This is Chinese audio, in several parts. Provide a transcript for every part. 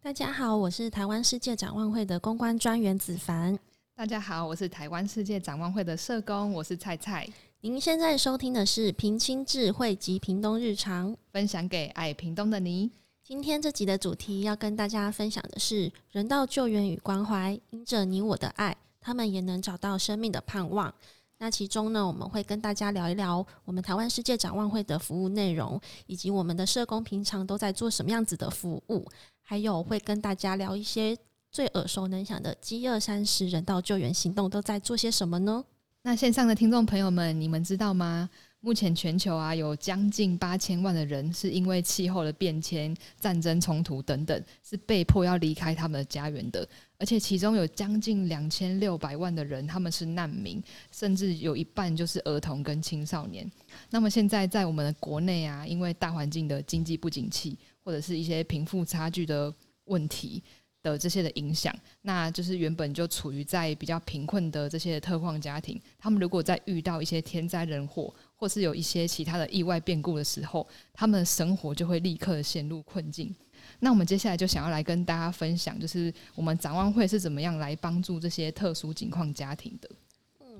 大家好，我是台湾世界展望会的公关专员子凡。大家好，我是台湾世界展望会的社工，我是菜菜。您现在收听的是平清智慧及屏东日常，分享给爱屏东的你。今天这集的主题要跟大家分享的是人道救援与关怀，因着你我的爱，他们也能找到生命的盼望。那其中呢，我们会跟大家聊一聊我们台湾世界展望会的服务内容，以及我们的社工平常都在做什么样子的服务，还有会跟大家聊一些最耳熟能详的“饥饿三十”人道救援行动都在做些什么呢？那线上的听众朋友们，你们知道吗？目前全球啊，有将近八千万的人是因为气候的变迁、战争冲突等等，是被迫要离开他们的家园的。而且其中有将近两千六百万的人，他们是难民，甚至有一半就是儿童跟青少年。那么现在在我们的国内啊，因为大环境的经济不景气，或者是一些贫富差距的问题。的这些的影响，那就是原本就处于在比较贫困的这些特矿家庭，他们如果在遇到一些天灾人祸，或是有一些其他的意外变故的时候，他们的生活就会立刻陷入困境。那我们接下来就想要来跟大家分享，就是我们展望会是怎么样来帮助这些特殊情况家庭的。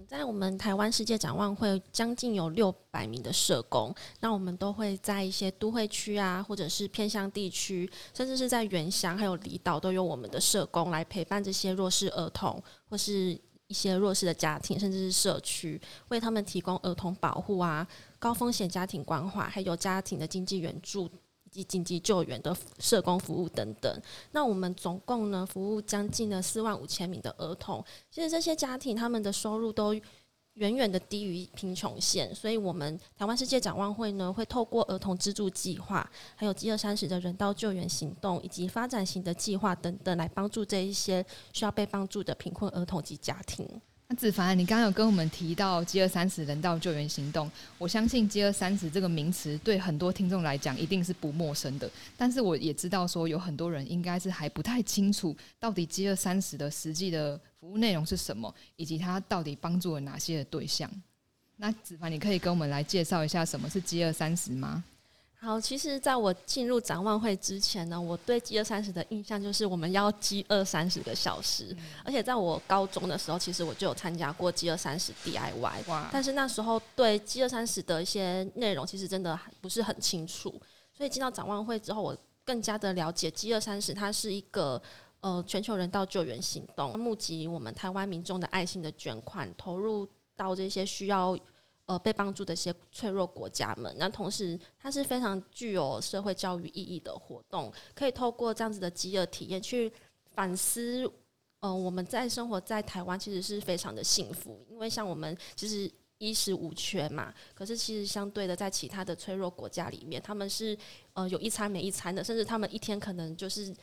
在我们台湾世界展望会，将近有六百名的社工，那我们都会在一些都会区啊，或者是偏乡地区，甚至是在原乡还有离岛，都有我们的社工来陪伴这些弱势儿童，或是一些弱势的家庭，甚至是社区，为他们提供儿童保护啊、高风险家庭关怀，还有家庭的经济援助。以及紧急救援的社工服务等等，那我们总共呢服务将近呢四万五千名的儿童。其实这些家庭他们的收入都远远的低于贫穷线，所以我们台湾世界展望会呢会透过儿童资助计划，还有饥饿三十的人道救援行动，以及发展型的计划等等，来帮助这一些需要被帮助的贫困儿童及家庭。那子凡，你刚刚有跟我们提到“饥饿三十”人道救援行动，我相信“饥饿三十”这个名词对很多听众来讲一定是不陌生的。但是我也知道说，有很多人应该是还不太清楚到底“饥饿三十”的实际的服务内容是什么，以及它到底帮助了哪些的对象。那子凡，你可以跟我们来介绍一下什么是“饥饿三十”吗？好，其实在我进入展望会之前呢，我对饥饿三十的印象就是我们要饥饿三十个小时，而且在我高中的时候，其实我就有参加过饥饿三十 DIY，但是那时候对饥饿三十的一些内容其实真的不是很清楚，所以进到展望会之后，我更加的了解饥饿三十，它是一个呃全球人道救援行动，募集我们台湾民众的爱心的捐款，投入到这些需要。呃，被帮助的一些脆弱国家们，那同时它是非常具有社会教育意义的活动，可以透过这样子的饥饿体验去反思，呃，我们在生活在台湾其实是非常的幸福，因为像我们其实衣食无缺嘛，可是其实相对的在其他的脆弱国家里面，他们是呃有一餐没一餐的，甚至他们一天可能就是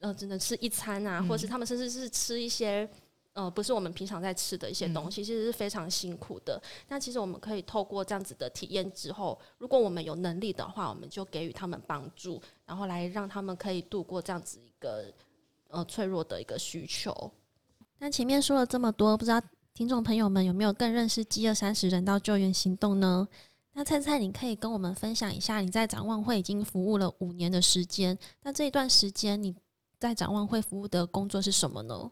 呃只能吃一餐啊，或是他们甚至是吃一些。呃，不是我们平常在吃的一些东西，其实是非常辛苦的。那其实我们可以透过这样子的体验之后，如果我们有能力的话，我们就给予他们帮助，然后来让他们可以度过这样子一个呃脆弱的一个需求。那前面说了这么多，不知道听众朋友们有没有更认识饥饿三十人道救援行动呢？那菜菜，你可以跟我们分享一下，你在展望会已经服务了五年的时间，那这一段时间你在展望会服务的工作是什么呢？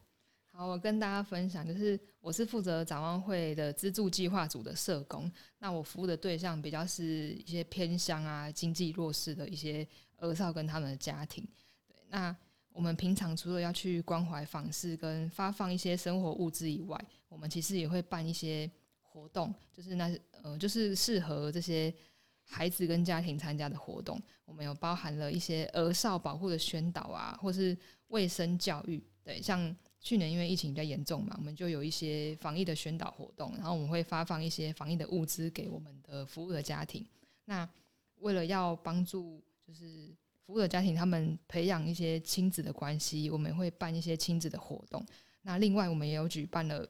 好，我跟大家分享，就是我是负责展望会的资助计划组的社工。那我服务的对象比较是一些偏乡啊、经济弱势的一些儿少跟他们的家庭。对，那我们平常除了要去关怀访视跟发放一些生活物资以外，我们其实也会办一些活动，就是那呃，就是适合这些孩子跟家庭参加的活动。我们有包含了一些儿少保护的宣导啊，或是卫生教育。对，像。去年因为疫情比较严重嘛，我们就有一些防疫的宣导活动，然后我们会发放一些防疫的物资给我们的服务的家庭。那为了要帮助就是服务的家庭，他们培养一些亲子的关系，我们会办一些亲子的活动。那另外我们也有举办了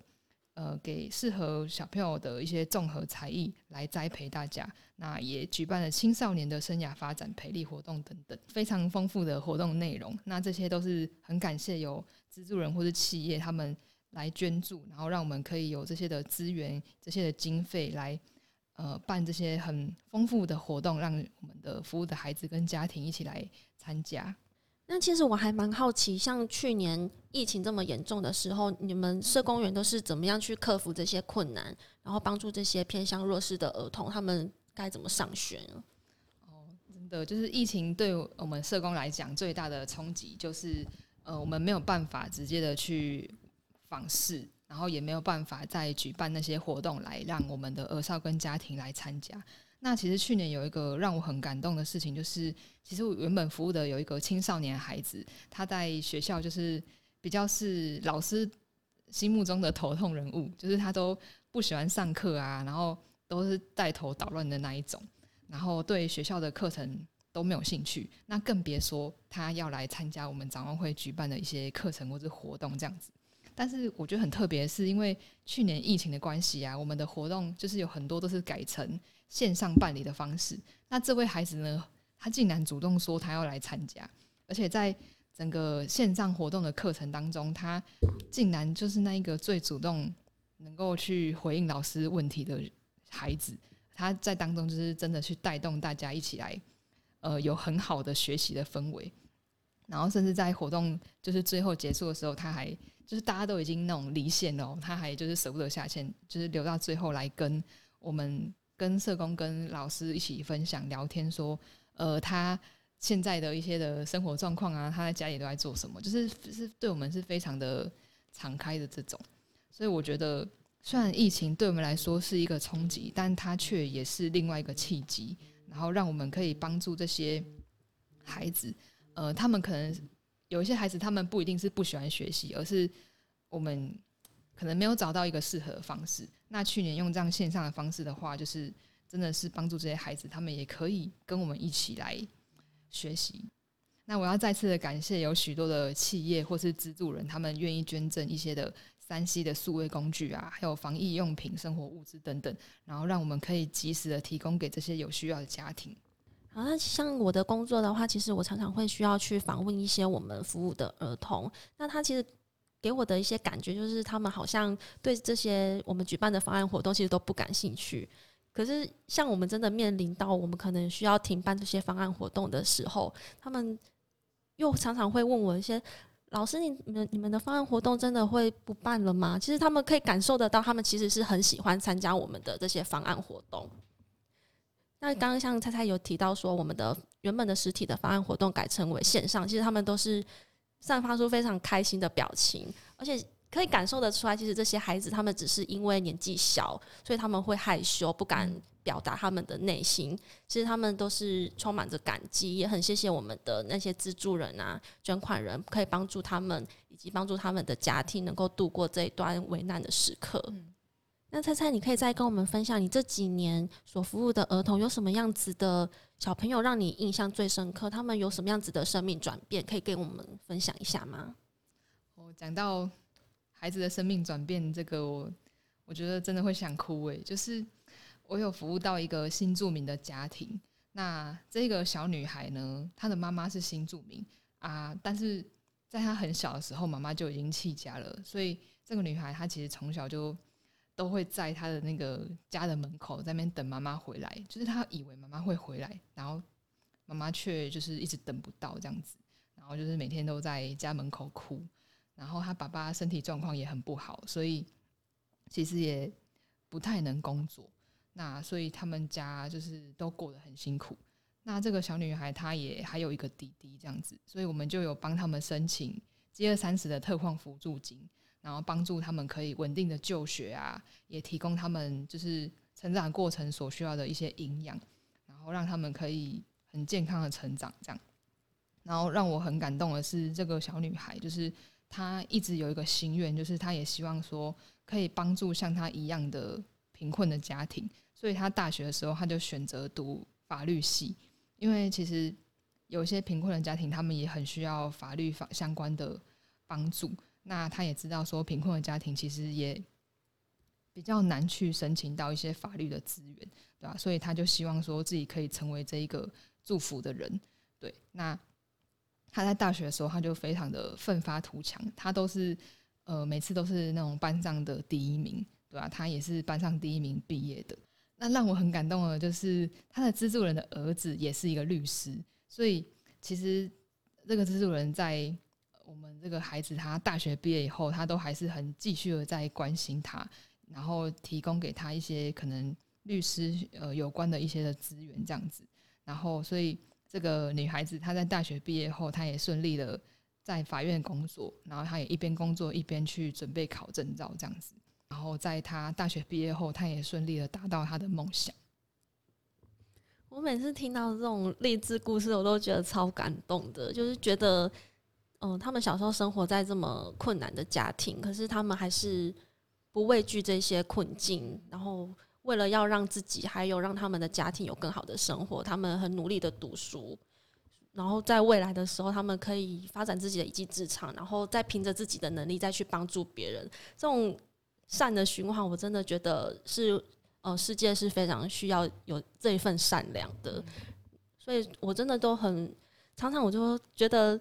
呃给适合小朋友的一些综合才艺来栽培大家。那也举办了青少年的生涯发展培力活动等等，非常丰富的活动内容。那这些都是很感谢有。资助人或者企业，他们来捐助，然后让我们可以有这些的资源、这些的经费来，呃，办这些很丰富的活动，让我们的服务的孩子跟家庭一起来参加。那其实我还蛮好奇，像去年疫情这么严重的时候，你们社工员都是怎么样去克服这些困难，然后帮助这些偏向弱势的儿童，他们该怎么上学呢？哦，真的，就是疫情对我们社工来讲最大的冲击，就是呃，我们没有办法直接的去访视，然后也没有办法再举办那些活动来让我们的儿少跟家庭来参加。那其实去年有一个让我很感动的事情，就是其实我原本服务的有一个青少年孩子，他在学校就是比较是老师心目中的头痛人物，就是他都不喜欢上课啊，然后都是带头捣乱的那一种，然后对学校的课程都没有兴趣，那更别说他要来参加我们展望会举办的一些课程或者活动这样子。但是我觉得很特别，是因为去年疫情的关系啊，我们的活动就是有很多都是改成。线上办理的方式，那这位孩子呢？他竟然主动说他要来参加，而且在整个线上活动的课程当中，他竟然就是那一个最主动能够去回应老师问题的孩子。他在当中就是真的去带动大家一起来，呃，有很好的学习的氛围。然后甚至在活动就是最后结束的时候，他还就是大家都已经那种离线了，他还就是舍不得下线，就是留到最后来跟我们。跟社工、跟老师一起分享、聊天，说，呃，他现在的一些的生活状况啊，他在家里都在做什么，就是是对我们是非常的敞开的这种。所以我觉得，虽然疫情对我们来说是一个冲击，但它却也是另外一个契机，然后让我们可以帮助这些孩子。呃，他们可能有一些孩子，他们不一定是不喜欢学习，而是我们。可能没有找到一个适合的方式。那去年用这样线上的方式的话，就是真的是帮助这些孩子，他们也可以跟我们一起来学习。那我要再次的感谢有许多的企业或是资助人，他们愿意捐赠一些的三 C 的数位工具啊，还有防疫用品、生活物资等等，然后让我们可以及时的提供给这些有需要的家庭。好，那像我的工作的话，其实我常常会需要去访问一些我们服务的儿童。那他其实。给我的一些感觉就是，他们好像对这些我们举办的方案活动其实都不感兴趣。可是，像我们真的面临到我们可能需要停办这些方案活动的时候，他们又常常会问我一些：“老师，你们你们的方案活动真的会不办了吗？”其实他们可以感受得到，他们其实是很喜欢参加我们的这些方案活动。那刚刚像菜菜有提到说，我们的原本的实体的方案活动改成为线上，其实他们都是。散发出非常开心的表情，而且可以感受得出来，其实这些孩子他们只是因为年纪小，所以他们会害羞，不敢表达他们的内心。其实他们都是充满着感激，也很谢谢我们的那些资助人啊、捐款人，可以帮助他们以及帮助他们的家庭能够度过这一段危难的时刻。那猜猜，你可以再跟我们分享，你这几年所服务的儿童有什么样子的小朋友让你印象最深刻？他们有什么样子的生命转变，可以跟我们分享一下吗？哦讲到孩子的生命转变，这个我我觉得真的会想哭诶。就是我有服务到一个新住民的家庭，那这个小女孩呢，她的妈妈是新住民啊，但是在她很小的时候，妈妈就已经弃家了，所以这个女孩她其实从小就。都会在他的那个家的门口在那边等妈妈回来，就是他以为妈妈会回来，然后妈妈却就是一直等不到这样子，然后就是每天都在家门口哭，然后他爸爸身体状况也很不好，所以其实也不太能工作，那所以他们家就是都过得很辛苦。那这个小女孩她也还有一个弟弟这样子，所以我们就有帮他们申请接二三十的特矿辅助金。然后帮助他们可以稳定的就学啊，也提供他们就是成长过程所需要的一些营养，然后让他们可以很健康的成长。这样，然后让我很感动的是，这个小女孩就是她一直有一个心愿，就是她也希望说可以帮助像她一样的贫困的家庭。所以她大学的时候，她就选择读法律系，因为其实有些贫困的家庭，他们也很需要法律法相关的帮助。那他也知道说，贫困的家庭其实也比较难去申请到一些法律的资源，对吧？所以他就希望说自己可以成为这一个祝福的人。对，那他在大学的时候，他就非常的奋发图强，他都是呃每次都是那种班上的第一名，对吧？他也是班上第一名毕业的。那让我很感动的，就是他的资助人的儿子也是一个律师，所以其实。这个资助人在我们这个孩子他大学毕业以后，他都还是很继续的在关心他，然后提供给他一些可能律师呃有关的一些的资源这样子。然后，所以这个女孩子她在大学毕业后，她也顺利的在法院工作，然后她也一边工作一边去准备考证照这样子。然后在她大学毕业后，她也顺利的达到她的梦想。我每次听到这种励志故事，我都觉得超感动的。就是觉得，嗯，他们小时候生活在这么困难的家庭，可是他们还是不畏惧这些困境，然后为了要让自己还有让他们的家庭有更好的生活，他们很努力的读书，然后在未来的时候，他们可以发展自己的一技之长，然后再凭着自己的能力再去帮助别人。这种善的循环，我真的觉得是。呃，世界是非常需要有这一份善良的，所以我真的都很常常我就觉得，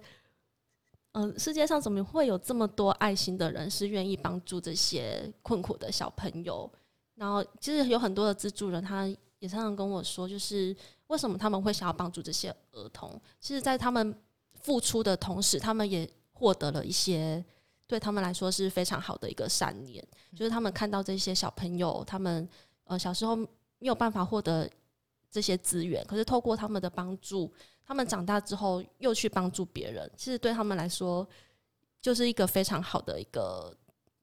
嗯，世界上怎么会有这么多爱心的人是愿意帮助这些困苦的小朋友？然后其实有很多的资助人，他也常常跟我说，就是为什么他们会想要帮助这些儿童？其实，在他们付出的同时，他们也获得了一些对他们来说是非常好的一个善念，就是他们看到这些小朋友，他们。呃，小时候没有办法获得这些资源，可是透过他们的帮助，他们长大之后又去帮助别人，其实对他们来说就是一个非常好的一个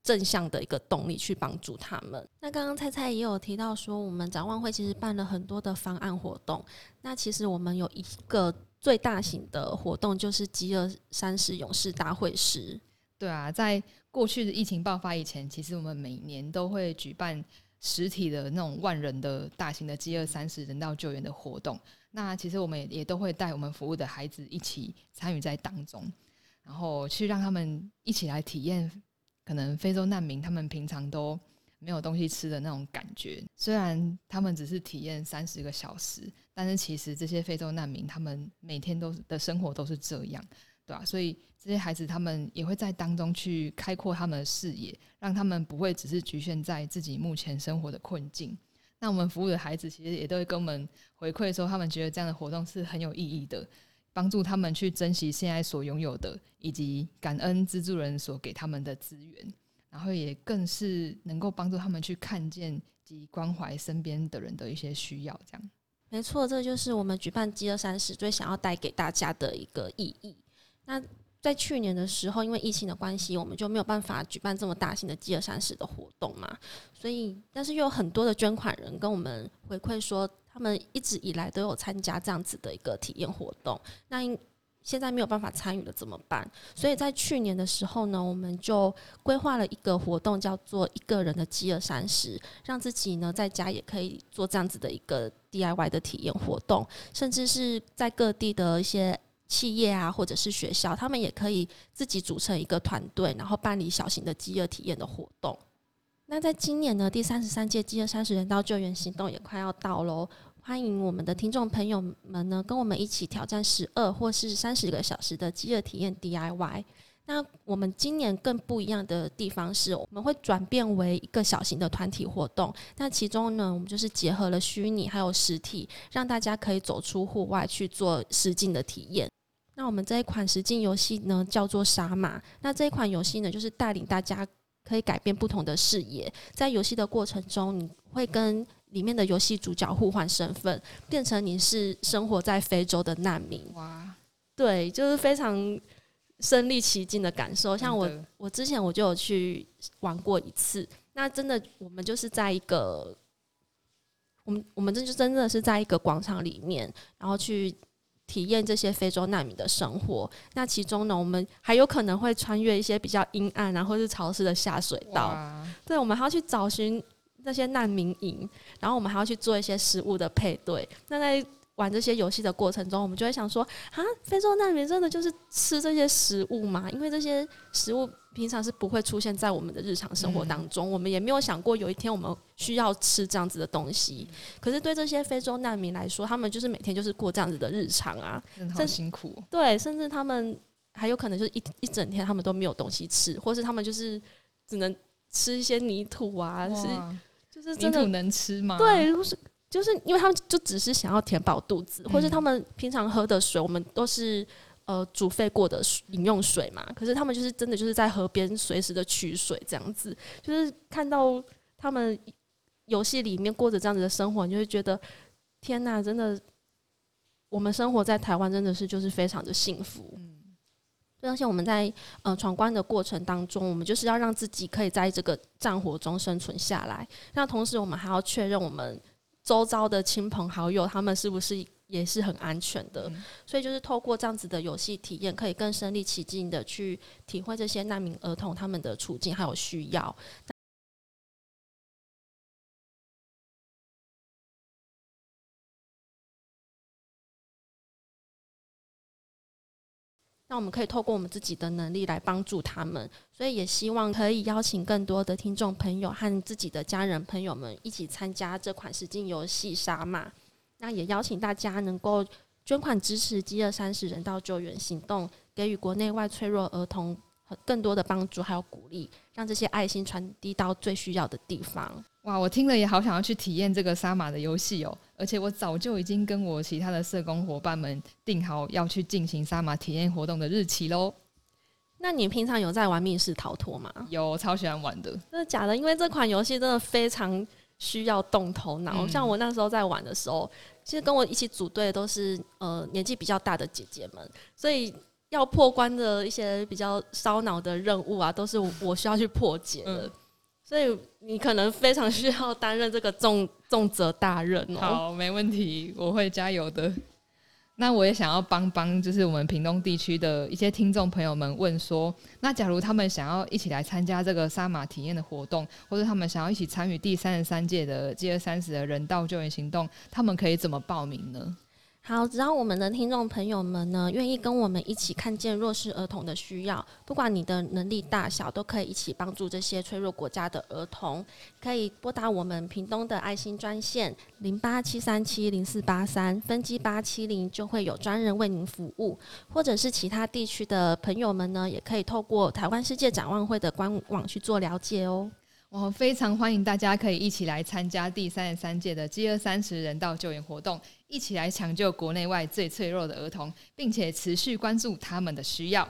正向的一个动力去帮助他们。那刚刚菜菜也有提到说，我们展望会其实办了很多的方案活动。那其实我们有一个最大型的活动，就是饥饿三十勇士大会师。对啊，在过去的疫情爆发以前，其实我们每年都会举办。实体的那种万人的大型的饥饿三十人道救援的活动，那其实我们也也都会带我们服务的孩子一起参与在当中，然后去让他们一起来体验可能非洲难民他们平常都没有东西吃的那种感觉。虽然他们只是体验三十个小时，但是其实这些非洲难民他们每天都的生活都是这样。对吧？所以这些孩子他们也会在当中去开阔他们的视野，让他们不会只是局限在自己目前生活的困境。那我们服务的孩子其实也都会跟我们回馈说，他们觉得这样的活动是很有意义的，帮助他们去珍惜现在所拥有的，以及感恩资助人所给他们的资源，然后也更是能够帮助他们去看见及关怀身边的人的一些需要。这样，没错，这就是我们举办饥饿三十最想要带给大家的一个意义。那在去年的时候，因为疫情的关系，我们就没有办法举办这么大型的饥饿三十的活动嘛。所以，但是又有很多的捐款人跟我们回馈说，他们一直以来都有参加这样子的一个体验活动。那现在没有办法参与了怎么办？所以在去年的时候呢，我们就规划了一个活动，叫做一个人的饥饿三十，让自己呢在家也可以做这样子的一个 DIY 的体验活动，甚至是在各地的一些。企业啊，或者是学校，他们也可以自己组成一个团队，然后办理小型的饥饿体验的活动。那在今年呢，第三十三届饥饿三十人道救援行动也快要到喽，欢迎我们的听众朋友们呢，跟我们一起挑战十二或是三十个小时的饥饿体验 DIY。那我们今年更不一样的地方是，我们会转变为一个小型的团体活动。那其中呢，我们就是结合了虚拟还有实体，让大家可以走出户外去做实境的体验。那我们这一款实境游戏呢，叫做杀马。那这一款游戏呢，就是带领大家可以改变不同的视野，在游戏的过程中，你会跟里面的游戏主角互换身份，变成你是生活在非洲的难民。哇，对，就是非常。身临其境的感受，像我，我之前我就有去玩过一次。那真的，我们就是在一个，我们我们这就真的是在一个广场里面，然后去体验这些非洲难民的生活。那其中呢，我们还有可能会穿越一些比较阴暗然后是潮湿的下水道。对，我们还要去找寻那些难民营，然后我们还要去做一些食物的配对。那在玩这些游戏的过程中，我们就会想说：啊，非洲难民真的就是吃这些食物吗？因为这些食物平常是不会出现在我们的日常生活当中，我们也没有想过有一天我们需要吃这样子的东西。可是对这些非洲难民来说，他们就是每天就是过这样子的日常啊，很辛苦。对，甚至他们还有可能就是一一整天他们都没有东西吃，或是他们就是只能吃一些泥土啊，是就是泥土能吃吗？对，就是。就是因为他们就只是想要填饱肚子，或是他们平常喝的水，我们都是呃煮沸过的饮用水嘛，可是他们就是真的就是在河边随时的取水这样子，就是看到他们游戏里面过着这样子的生活，你就会觉得天哪，真的，我们生活在台湾真的是就是非常的幸福。而且我们在呃闯关的过程当中，我们就是要让自己可以在这个战火中生存下来。那同时，我们还要确认我们周遭的亲朋好友他们是不是也是很安全的。所以，就是透过这样子的游戏体验，可以更身临其境的去体会这些难民儿童他们的处境还有需要。那我们可以透过我们自己的能力来帮助他们，所以也希望可以邀请更多的听众朋友和自己的家人朋友们一起参加这款实境游戏《杀马》。那也邀请大家能够捐款支持饥饿三十人道救援行动，给予国内外脆弱儿童更多的帮助还有鼓励，让这些爱心传递到最需要的地方。哇，我听了也好想要去体验这个杀马的游戏哦！而且我早就已经跟我其他的社工伙伴们定好要去进行杀马体验活动的日期喽。那你平常有在玩密室逃脱吗？有，超喜欢玩的。真的假的？因为这款游戏真的非常需要动头脑。像我那时候在玩的时候，其实跟我一起组队的都是呃年纪比较大的姐姐们，所以要破关的一些比较烧脑的任务啊，都是我需要去破解的。所以你可能非常需要担任这个重重责大任哦。好，没问题，我会加油的。那我也想要帮帮，就是我们屏东地区的一些听众朋友们问说，那假如他们想要一起来参加这个杀马体验的活动，或者他们想要一起参与第三十三届的 G 二三十的人道救援行动，他们可以怎么报名呢？好，只要我们的听众朋友们呢，愿意跟我们一起看见弱势儿童的需要，不管你的能力大小，都可以一起帮助这些脆弱国家的儿童。可以拨打我们屏东的爱心专线零八七三七零四八三分机八七零，就会有专人为您服务。或者是其他地区的朋友们呢，也可以透过台湾世界展望会的官网去做了解哦。我非常欢迎大家可以一起来参加第三十三届的饥饿三十人道救援活动，一起来抢救国内外最脆弱的儿童，并且持续关注他们的需要。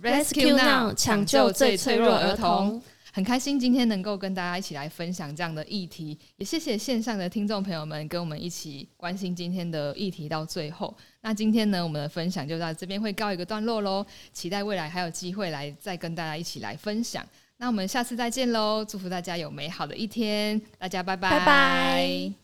Rescue Now，抢救最脆弱儿童。很开心今天能够跟大家一起来分享这样的议题，也谢谢线上的听众朋友们跟我们一起关心今天的议题到最后。那今天呢，我们的分享就到这边会告一个段落喽，期待未来还有机会来再跟大家一起来分享。那我们下次再见喽！祝福大家有美好的一天，大家拜拜。拜拜。